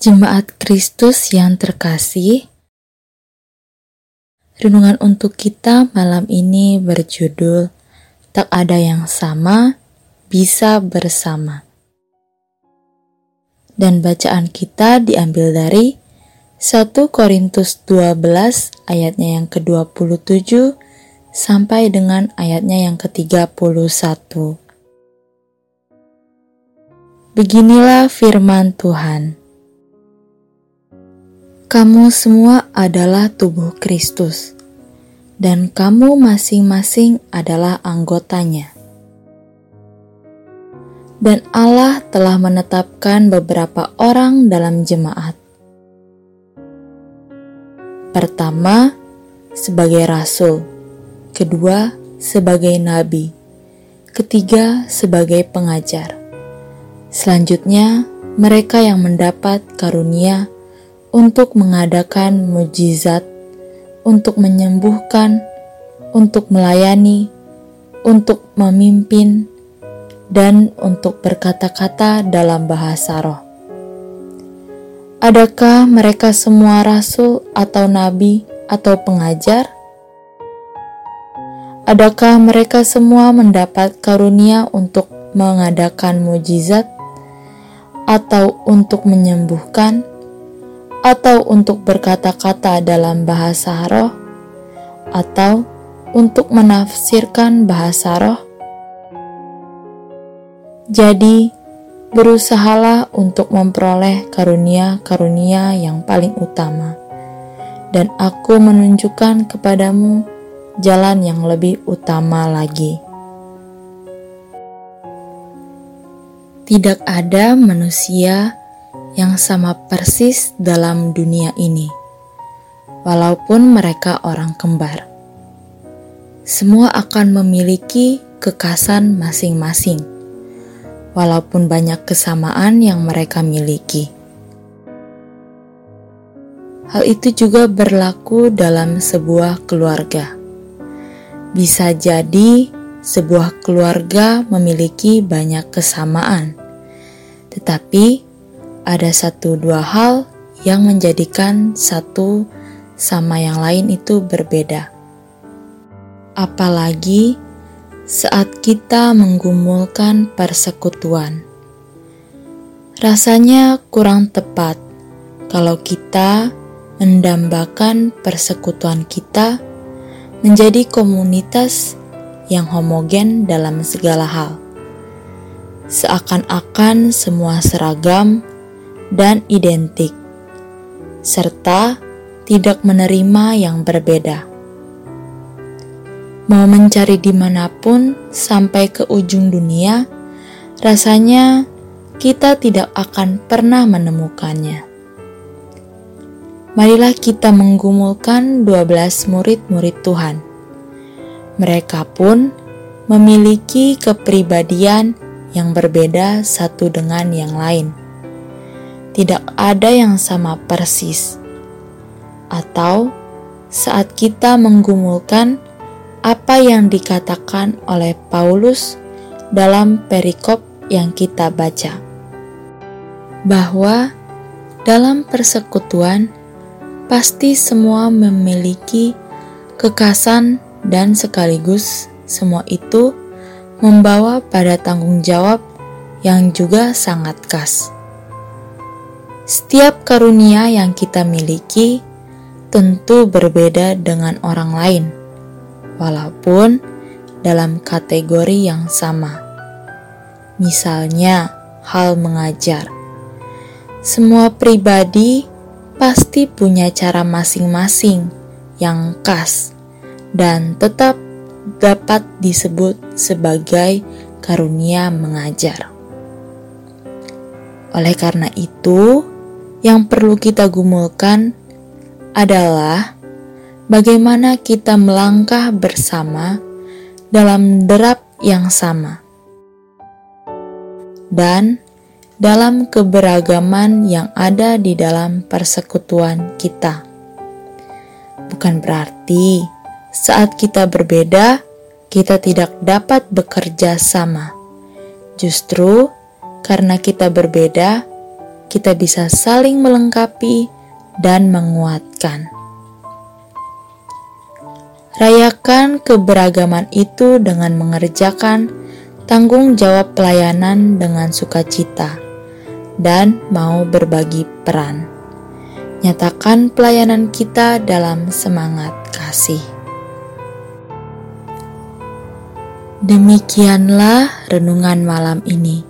Jemaat Kristus yang terkasih, renungan untuk kita malam ini berjudul "Tak Ada Yang Sama, Bisa Bersama". Dan bacaan kita diambil dari 1 Korintus 12 ayatnya yang ke-27 sampai dengan ayatnya yang ke-31. Beginilah firman Tuhan. Kamu semua adalah tubuh Kristus, dan kamu masing-masing adalah anggotanya. Dan Allah telah menetapkan beberapa orang dalam jemaat. Pertama, sebagai rasul, kedua, sebagai nabi, ketiga, sebagai pengajar Selanjutnya, mereka yang mendapat karunia untuk mengadakan mujizat, untuk menyembuhkan, untuk melayani, untuk memimpin, dan untuk berkata-kata dalam bahasa roh. Adakah mereka semua rasul atau nabi atau pengajar? Adakah mereka semua mendapat karunia untuk mengadakan mujizat? atau untuk menyembuhkan, atau untuk berkata-kata dalam bahasa roh, atau untuk menafsirkan bahasa roh. Jadi, berusahalah untuk memperoleh karunia-karunia yang paling utama, dan aku menunjukkan kepadamu jalan yang lebih utama lagi. Tidak ada manusia yang sama persis dalam dunia ini, walaupun mereka orang kembar. Semua akan memiliki kekasan masing-masing, walaupun banyak kesamaan yang mereka miliki. Hal itu juga berlaku dalam sebuah keluarga. Bisa jadi sebuah keluarga memiliki banyak kesamaan, tetapi ada satu dua hal yang menjadikan satu sama yang lain itu berbeda. Apalagi saat kita menggumulkan persekutuan. Rasanya kurang tepat kalau kita mendambakan persekutuan kita menjadi komunitas yang homogen dalam segala hal seakan-akan semua seragam dan identik, serta tidak menerima yang berbeda. Mau mencari di mana pun sampai ke ujung dunia, rasanya kita tidak akan pernah menemukannya. Marilah kita menggumulkan 12 murid-murid Tuhan. Mereka pun memiliki kepribadian yang berbeda satu dengan yang lain. Tidak ada yang sama persis, atau saat kita menggumulkan apa yang dikatakan oleh Paulus dalam perikop yang kita baca, bahwa dalam persekutuan pasti semua memiliki kekasan dan sekaligus semua itu membawa pada tanggung jawab yang juga sangat khas. Setiap karunia yang kita miliki tentu berbeda dengan orang lain, walaupun dalam kategori yang sama. Misalnya, hal mengajar. Semua pribadi pasti punya cara masing-masing yang khas dan tetap dapat disebut sebagai karunia mengajar. Oleh karena itu, yang perlu kita gumulkan adalah bagaimana kita melangkah bersama dalam derap yang sama dan dalam keberagaman yang ada di dalam persekutuan kita. Bukan berarti saat kita berbeda, kita tidak dapat bekerja sama. Justru karena kita berbeda, kita bisa saling melengkapi dan menguatkan. Rayakan keberagaman itu dengan mengerjakan tanggung jawab pelayanan dengan sukacita dan mau berbagi peran. Nyatakan pelayanan kita dalam semangat kasih. Demikianlah renungan malam ini.